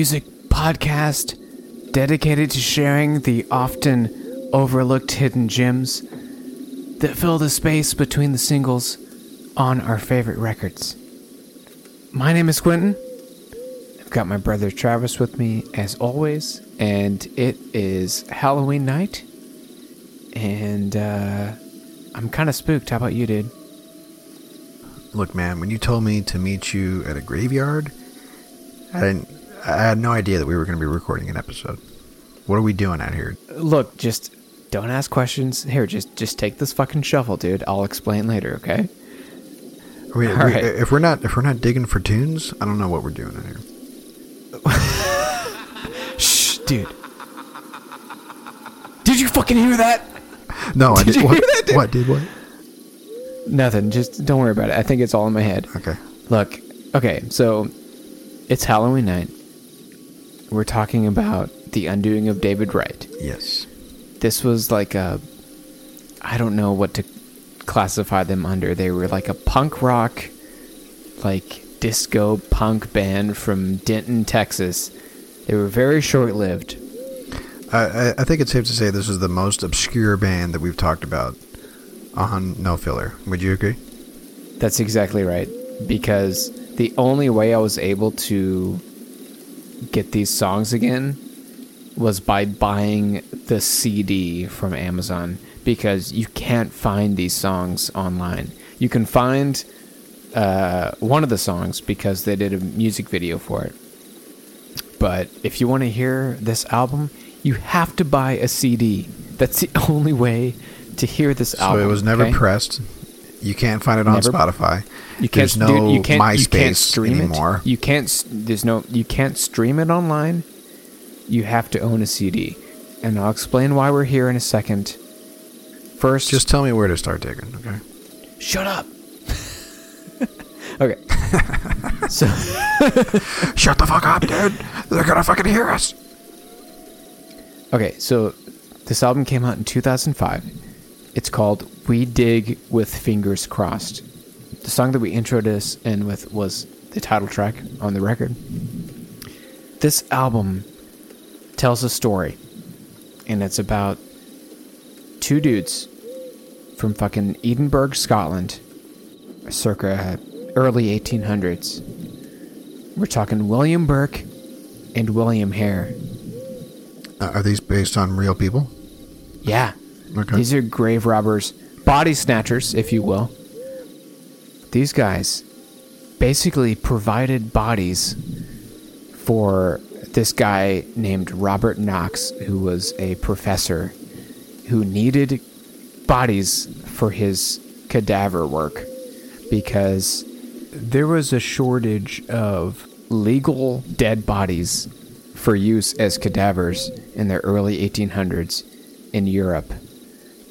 Music podcast dedicated to sharing the often overlooked hidden gems that fill the space between the singles on our favorite records. My name is Quentin. I've got my brother Travis with me as always, and it is Halloween night. And uh, I'm kind of spooked. How about you, dude? Look, man, when you told me to meet you at a graveyard, I didn't. I had no idea that we were going to be recording an episode. What are we doing out here? Look, just don't ask questions. Here, just just take this fucking shovel, dude. I'll explain later, okay? I mean, All we- right. if we're not if we're not digging for tunes, I don't know what we're doing out here. Shh, dude. Did you fucking hear that? No, I Did did. you What, hear that, dude? what did what? Nothing. Just don't worry about it. I think it's all in my head. Okay. Look, okay, so it's Halloween night. We're talking about the undoing of David Wright. Yes. This was like a I don't know what to classify them under. They were like a punk rock like disco punk band from Denton, Texas. They were very short-lived. I, I I think it's safe to say this is the most obscure band that we've talked about on No Filler. Would you agree? That's exactly right. Because the only way I was able to get these songs again was by buying the CD from Amazon because you can't find these songs online. You can find uh, one of the songs because they did a music video for it. But if you want to hear this album, you have to buy a CD. That's the only way to hear this So album. it was never okay? pressed. You can't find it on Never- Spotify. You can't, There's no dude, you can't, MySpace you can't stream anymore. It. You can't. There's no. You can't stream it online. You have to own a CD, and I'll explain why we're here in a second. First, Just tell me where to start digging. Okay. shut up. okay. so Shut the fuck up, dude. They're gonna fucking hear us. okay, so this album came out in 2005. It's called "We Dig with Fingers Crossed." The song that we introed us in with was the title track on the record. This album tells a story, and it's about two dudes from fucking Edinburgh, Scotland, circa early 1800s. We're talking William Burke and William Hare. Uh, are these based on real people? Yeah. Okay. These are grave robbers, body snatchers, if you will. These guys basically provided bodies for this guy named Robert Knox, who was a professor who needed bodies for his cadaver work because there was a shortage of legal dead bodies for use as cadavers in the early 1800s in Europe.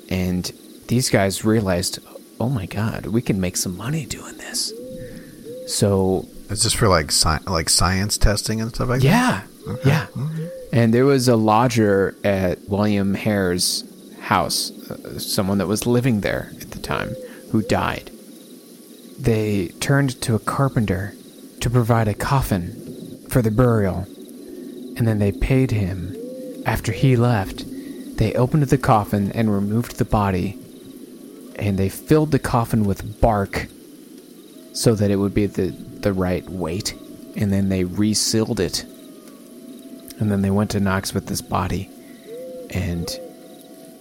And these guys realized, oh my god, we can make some money doing this. So it's just for like sci- like science testing and stuff like that? yeah, that? yeah. And there was a lodger at William Hare's house, uh, someone that was living there at the time, who died. they turned to a carpenter to provide a coffin for the burial. And then they paid him. After he left, they opened the coffin and removed the body. And they filled the coffin with bark so that it would be the, the right weight. And then they resealed it. And then they went to Knox with this body. And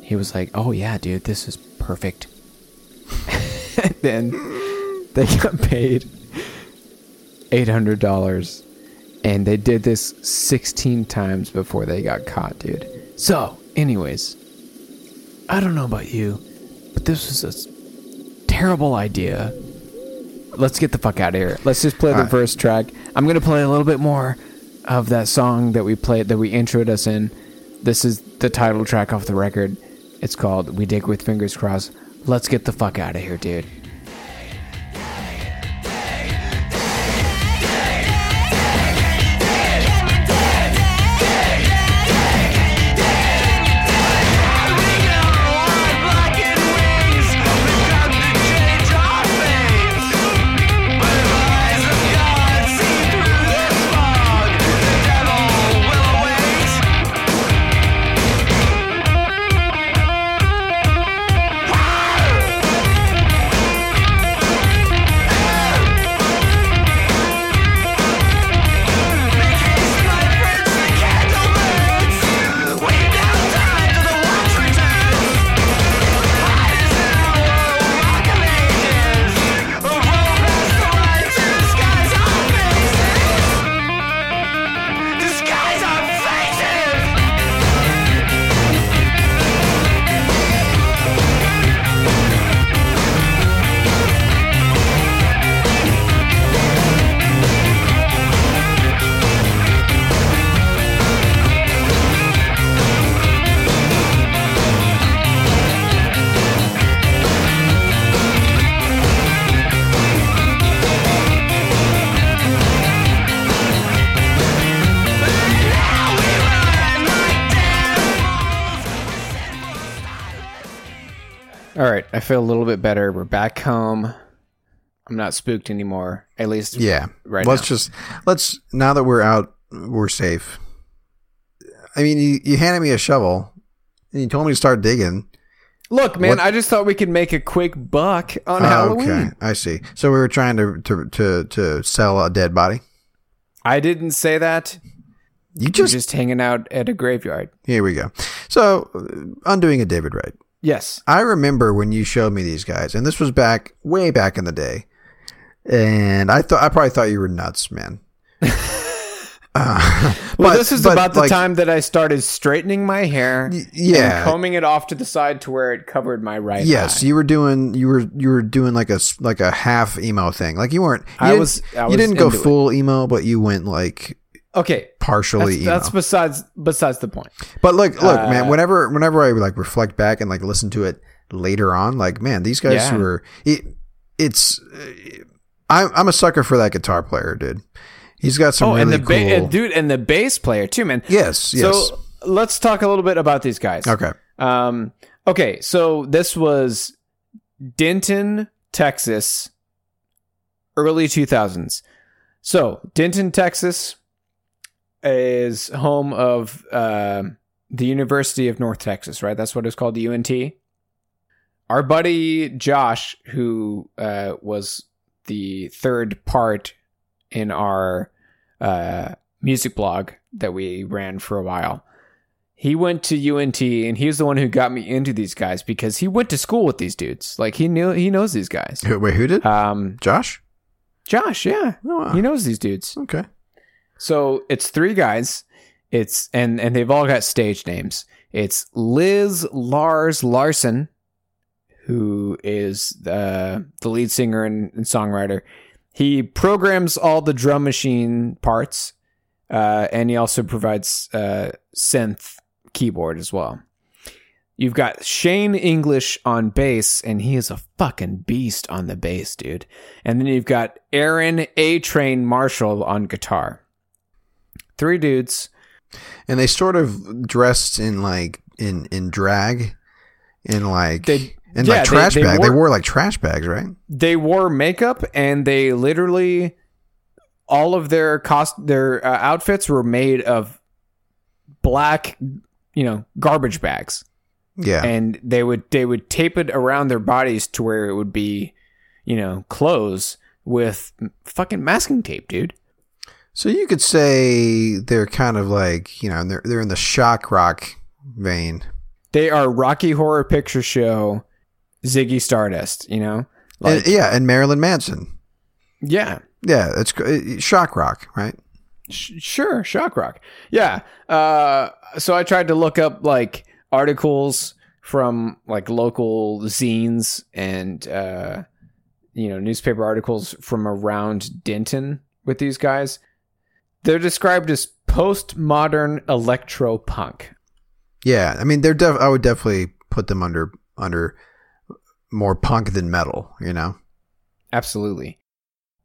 he was like, Oh, yeah, dude, this is perfect. and then they got paid $800. And they did this 16 times before they got caught, dude. So, anyways, I don't know about you, but this was a terrible idea. Let's get the fuck out of here. Let's just play the Alright. first track. I'm gonna play a little bit more of that song that we played that we introed us in. This is the title track off the record. It's called "We Dig with Fingers Crossed." Let's get the fuck out of here, dude. I feel a little bit better. We're back home. I'm not spooked anymore. At least, Yeah. Right Let's now. just let's now that we're out, we're safe. I mean, you, you handed me a shovel and you told me to start digging. Look, man, What- I just thought we could make a quick buck on Oh, Halloween. okay, I see. So we were trying to to to, to sell a dead body. I didn't say that. You just You're just, hanging out at a graveyard. here we go. So undoing a David Wright. Yes. I remember when you showed me these guys, and this was back way back in the day. And I thought I probably thought you were nuts, man. Uh, Well, but- this is but, about the like, time that I started straightening my hair. Yeah. And combing it off to the side to where it covered my right Yes, eye. you were doing you were you were doing like a like a half emo thing. Like you weren't. You I didn't- was- you didn't go into it. full emo, but you went like Okay. partially That's, that's besides besides the point. but look, look, uh, man. Whenever whenever I like reflect back and like listen to it later on, like man, these guys Yeah. were. It, it's. uh, I'm I'm a sucker for that guitar player, dude. He's got some Oh, really and the cool. ba- and dude, and the bass player too, man. yes, yes. So let's talk a little bit about these guys. okay. Um, okay, so this was Denton, Texas, early 2000s. So Denton, Texas is home of uh, the University of North Texas, right? That's what it's called, the UNT. Our buddy Josh, who uh, was the third part in our uh, music blog that we ran for a while, he went to UNT and he's the one who got me into these guys because he went to school with these dudes. Like he knew he knows these guys. Wait, who did? Um, Josh. Josh, yeah, Oh, wow. he knows these dudes. Okay. So it's three guys. It's and and they've all got stage names. It's Liz Lars Larson, who is the the lead singer and, and songwriter. He programs all the drum machine parts, uh, and he also provides uh, synth keyboard as well. You've got Shane English on bass, and he is a fucking beast on the bass, dude. And then you've got Aaron A Train Marshall on guitar. Three dudes. And they sort of dressed in like in in drag, in like They And Yeah, like trash they bag. They wore- wore like trash bags, right? they wore makeup and they literally all of their cost their uh, outfits were made of black you know garbage bags Yeah. and they would they would tape it around their bodies to where it would be you know clothes with fucking masking tape dude so you could say they're kind of like you know they're they're in the shock rock vein. they are rocky horror picture show ziggy stardust you know And- yeah, and Marilyn Manson. yeah Yeah, it's uh, shock rock, right? Sh- sure shock rock yeah uh so i tried to look up like articles from like local zines and uh you know newspaper articles from around denton with these guys they're described as postmodern electro punk Yeah, I mean they're def- I would definitely put them under under more punk than metal, you know. absolutely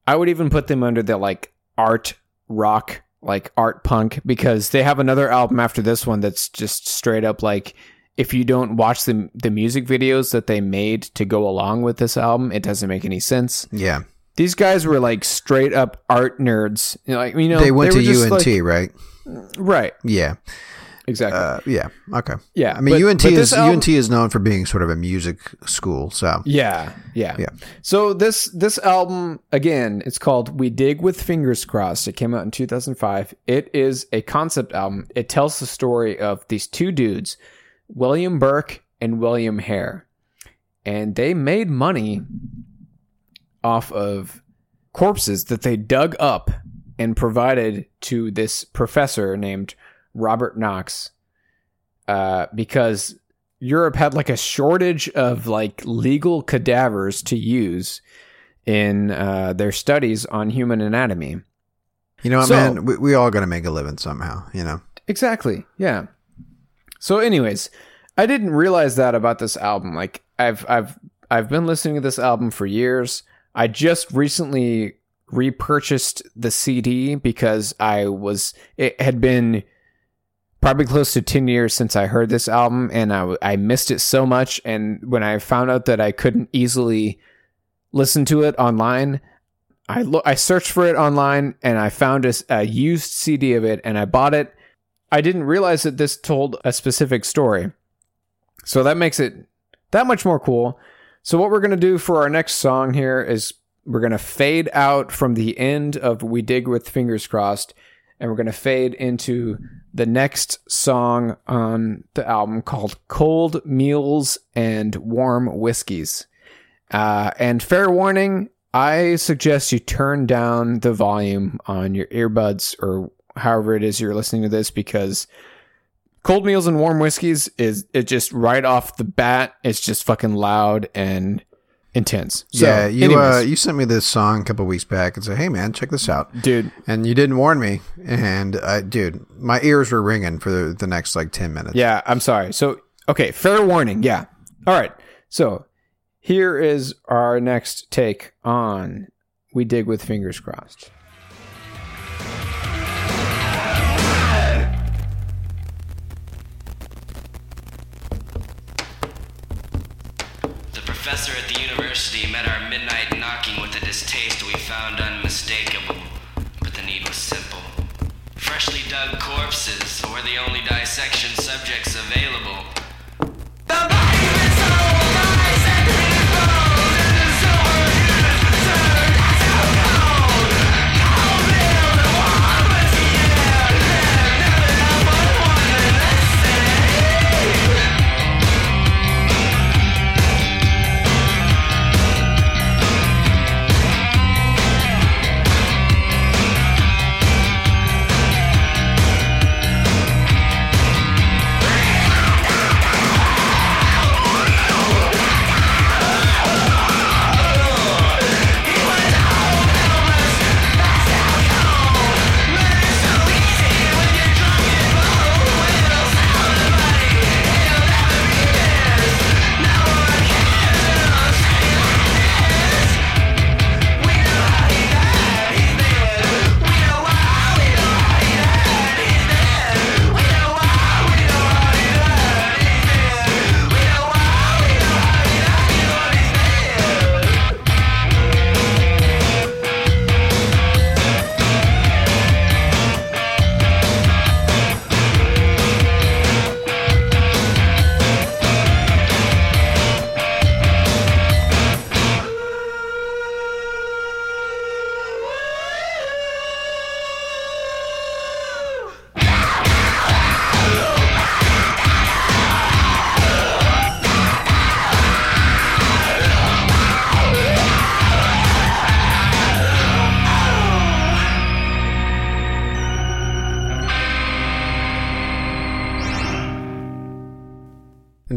i would even put them under the like art rock like art punk because they have another album after this one that's just straight up like if you don't watch the the music videos that they made to go along with this album it doesn't make any sense Yeah. These guys were like straight up art nerds You know, like you know they went were to UNT, like- right? right Yeah. exactly Uh, yeah. Okay. yeah I mean, but- UNT but is album- UNT is known for being sort of a music school. So Yeah, yeah, Yeah. So this this album again, it's called "We Dig with Fingers Crossed." It came out in 2005. It is a concept album. It tells the story of these two dudes, William Burke and William Hare, and they made money off of corpses that they dug up and provided to this professor named Robert Knox, uh, because Europe had like a shortage of like legal cadavers to use in uh, their studies on human anatomy. you know what, So- man? We, we all got to make a living somehow. You know. Exactly. Yeah. So, anyways, I didn't realize that about this album. Like, I've I've I've been listening to this album for years. I just recently repurchased the CD because I was it had been probably close to 10 years since I heard this album and I I missed it so much and when I found out that I couldn't easily listen to it online I lo- I searched for it online and I found a used CD of it and I bought it I didn't realize that this told a specific story. So that makes it that much more cool. So what we're going to do for our next song here is we're going to fade out from the end of We Dig with Fingers Crossed and we're going to fade into the next song on the album called Cold Meals and Warm Whiskeys. Uh, and fair warning, I suggest you turn down the volume on your earbuds or however it is you're listening to this because cold meals and warm whiskeys is it just right off the bat it's just fucking loud and intense. So, yeah. You uh, you sent me this song a couple weeks back and said, "Hey, man, check this out." dude, And you didn't warn me. And I, dude, my ears were ringing for the, the next like ten minutes. yeah, I'm sorry. So okay, fair warning. Yeah. All right. So here is our next take on We Dig with Fingers Crossed. Professor at the university met our midnight knocking with a distaste we found unmistakable. But the need was simple. Freshly dug corpses were the only dissection subjects available.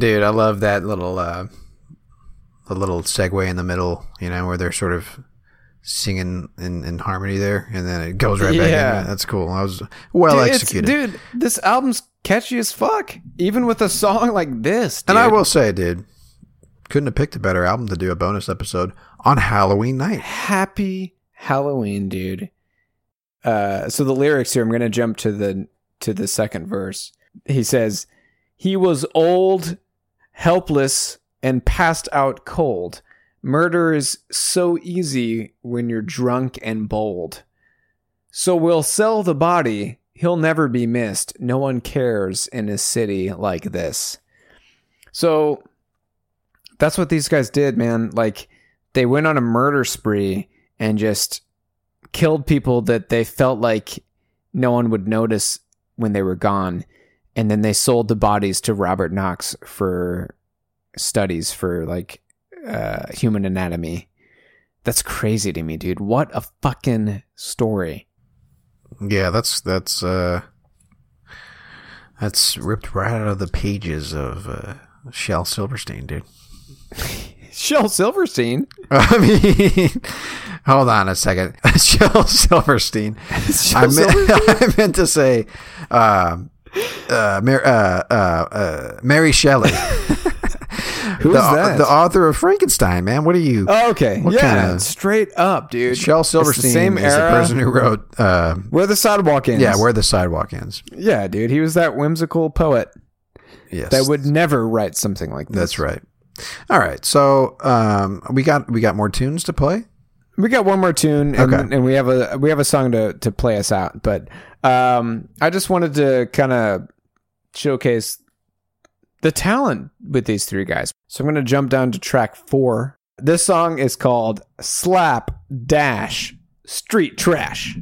Dude, I love that little uh the little segue in the middle, you know, where they're sort of singing in, in harmony there and then it goes right back Yeah. in. That's cool. I was well Dude, executed. dude. This album's catchy as fuck, even with a song like this. Dude. and I will say, dude, couldn't have picked a better album to do a bonus episode on Halloween night. happy Halloween, dude. Uh, so the lyrics here, I'm gonna jump to the to the second verse. He says, "He was old, helpless, and passed out cold. Murder is so easy when you're drunk and bold. So we'll sell the body. He'll never be missed. No one cares in a city like this." So that's what these guys did, man. Like they went on a murder spree and just killed people that they felt like no one would notice when they were gone. And then they sold the bodies to Robert Knox for studies for like uh, human anatomy. That's crazy to me, dude. What a fucking story. Yeah, that's that's uh that's ripped right out of the pages of uh Shel Silverstein, dude. Shel Silverstein. I mean, hold on a second. Shel Silverstein. Shel I, meant, Silverstein? I meant to say um, uh, Mar- uh, uh, uh, Mary Shelley. Who's the, that? the author of Frankenstein, man. What are you? Oh, okay. Yeah, kinda- straight up, dude. Shel Silverstein same is era. the person who wrote. Uh, Where the sidewalk ends. yeah, where the sidewalk ends. Yeah, dude. He was that whimsical poet Yes, that would never write something like this. That's right. All right, so um, we got we got more tunes to play. We got one more tune, and, Okay. and we have a we have a song to to play us out. But um, I just wanted to kind of showcase the talent with these three guys. So I'm going to jump down to track four. This song is called "Slap Dash Street Trash."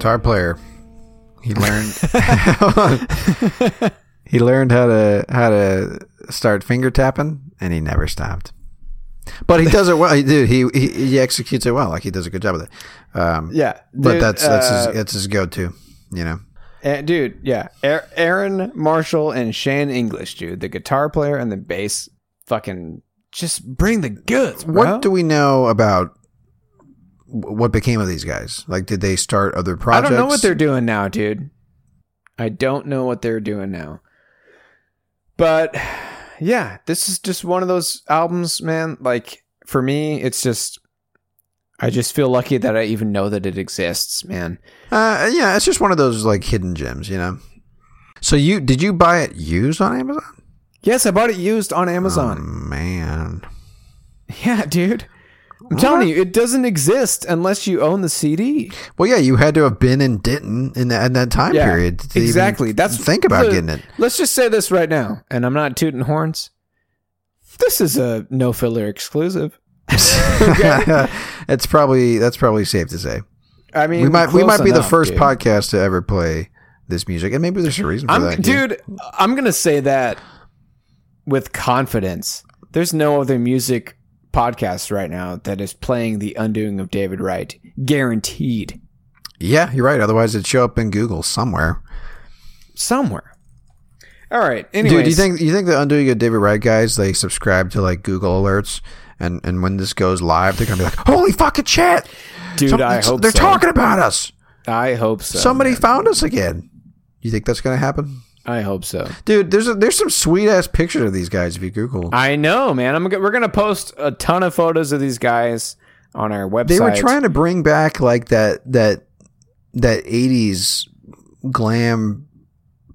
Guitar player. He learned he learned how to how to start finger tapping, and he never stopped. But he does it well. He dude, he, he he executes it well. Like he does a good job with it. Um, Yeah, but that's that's uh, his that's his go to. You know. Uh, dude, yeah. Aaron Marshall and Shane English, dude. The guitar player and the bass fucking just bring the goods, bro. What do we know about what became of these guys? Like, did they start other projects? I don't know what they're doing now, dude. I don't know what they're doing now. But yeah, this is just one of those albums, man. Like for me, it's just I just feel lucky that I even know that it exists, man. Uh, yeah, it's just one of those like hidden gems, you know. So you did you buy it used on Amazon? Yes, I bought it used on Amazon. Oh, man. Yeah, dude. I'm telling you, it doesn't exist unless you own the CD. Well, yeah, you had to have been in Denton in that in that time Yeah, period. to even exactly. That's think about getting it. Let's just say this right now, and I'm not tooting horns. This is a no filler exclusive. it's probably that's probably safe to say. I mean, We might we close might be the enough, first dude. podcast to ever play this music, and maybe there's a reason for I'm, that. dude, I'm gonna say that with confidence. There's no other music podcast right now that is playing the undoing of David Wright, guaranteed Yeah, you're right. Otherwise, it'd show up in Google somewhere. somewhere. All right. Anyways, Dude, do you think you think the undoing of David Wright guys they subscribe to like Google alerts, and and when this goes live, they're gonna be like, "Holy fucking shit, dude? Some- I hope they're so. talking about us. I hope so. Somebody man. found us again." You think that's gonna happen, I hope so. dude? There's a, there's some sweet ass pictures of these guys if you Google. I know, man. I'm. We're gonna post a ton of photos of these guys on our website. They were trying to bring back like that that that '80s glam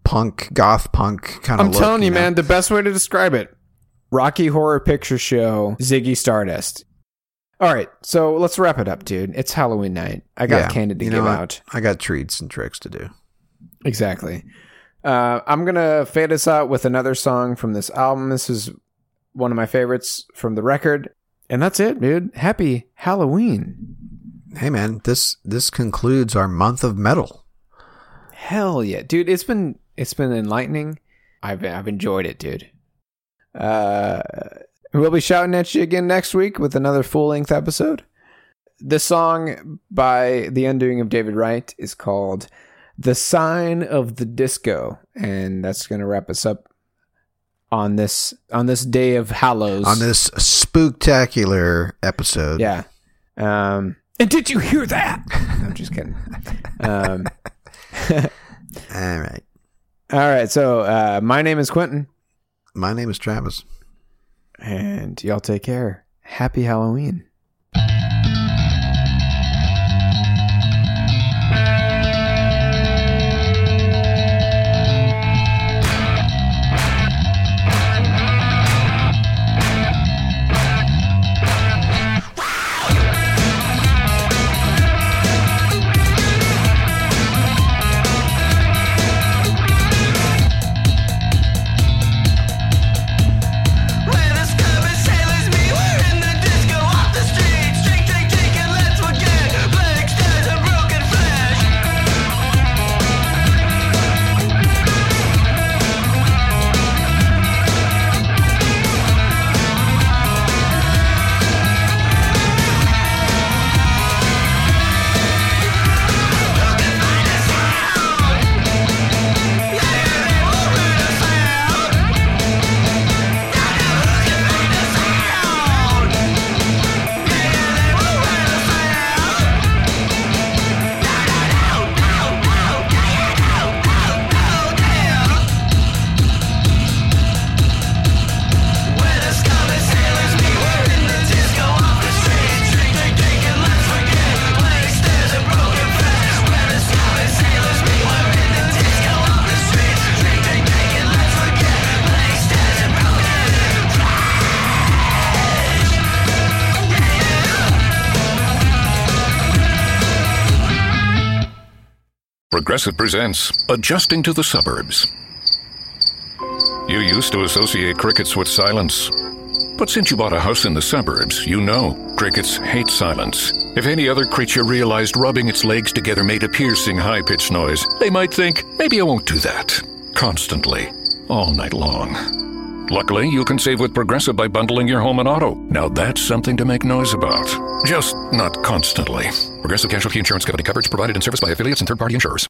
punk goth punk kind of. I'm telling you, man. The best way to describe it: Rocky Horror Picture Show, Ziggy Stardust. All right, so let's wrap it up, dude. It's Halloween night. I got Yeah, candy to know give what? out. I got treats and tricks to do. Exactly. Uh, I'm gonna fade us out with another song from this album. This is one of my favorites from the record, and that's it, dude. Happy Halloween! Hey, man, this this concludes our month of metal. Hell yeah, dude! It's been it's been enlightening. I've I've enjoyed it, dude. Uh, we'll be shouting at you again next week with another full length episode. The song by The Undoing of David Wright is called "The Sign of the Disceaux," and that's gonna wrap us up on this on this day of Hallows. on this spooktacular episode. yeah. Um, and did you hear that? I'm just kidding. Um, All right. all right, so uh, my name is Quentin. My name is Travis. And y'all take care. Happy Halloween. Progressive presents Adjusting to the Suburbs. You used to associate crickets with silence. But since you bought a house in the suburbs, you know crickets hate silence. If any other creature realized rubbing its legs together made a piercing, high pitched noise, they might think, maybe I won't do that. Constantly, all night long. Luckily, you can save with Progressive by bundling your home and auto. Now that's something to make noise about. Just not constantly. Progressive Casualty Insurance Company coverage provided and serviced by affiliates and third party insurers.